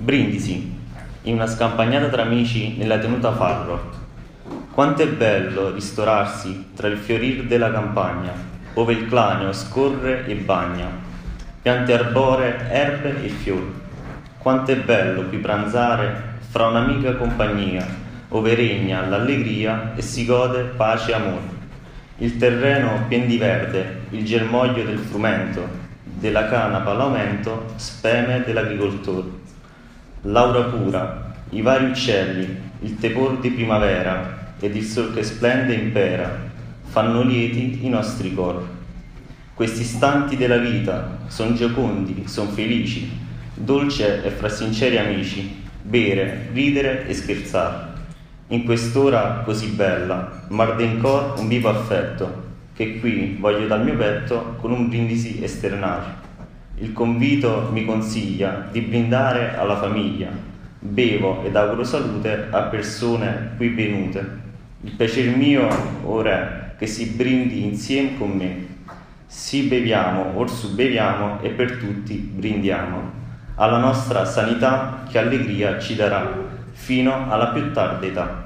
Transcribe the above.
Brindisi, in una scampagnata tra amici nella tenuta Farro. Quanto è bello ristorarsi tra il fiorir della campagna, ove il clanio scorre e bagna, piante arboree, erbe e fiori. Quanto è bello qui pranzare fra un'amica compagnia, ove regna l'allegria e si gode pace e amore. Il terreno pien di verde, il germoglio del frumento, della canapa l'aumento, speme dell'agricoltore. L'aura pura, i vari uccelli, il tepor di primavera ed il sol che splende impera, fanno lieti i nostri cor. Questi istanti della vita son giocondi, son felici, dolce è fra sinceri amici, bere, ridere e scherzare. In quest'ora così bella, m'arde in cor un vivo affetto, che qui voglio dal mio petto con un brindisi esternare. Il convito mi consiglia di brindare alla famiglia. Bevo ed auguro salute a persone qui venute. Il piacer mio ora è che si brindi insieme con me. Si beviamo, or su beviamo e per tutti brindiamo. Alla nostra sanità che allegria ci darà fino alla più tarda età.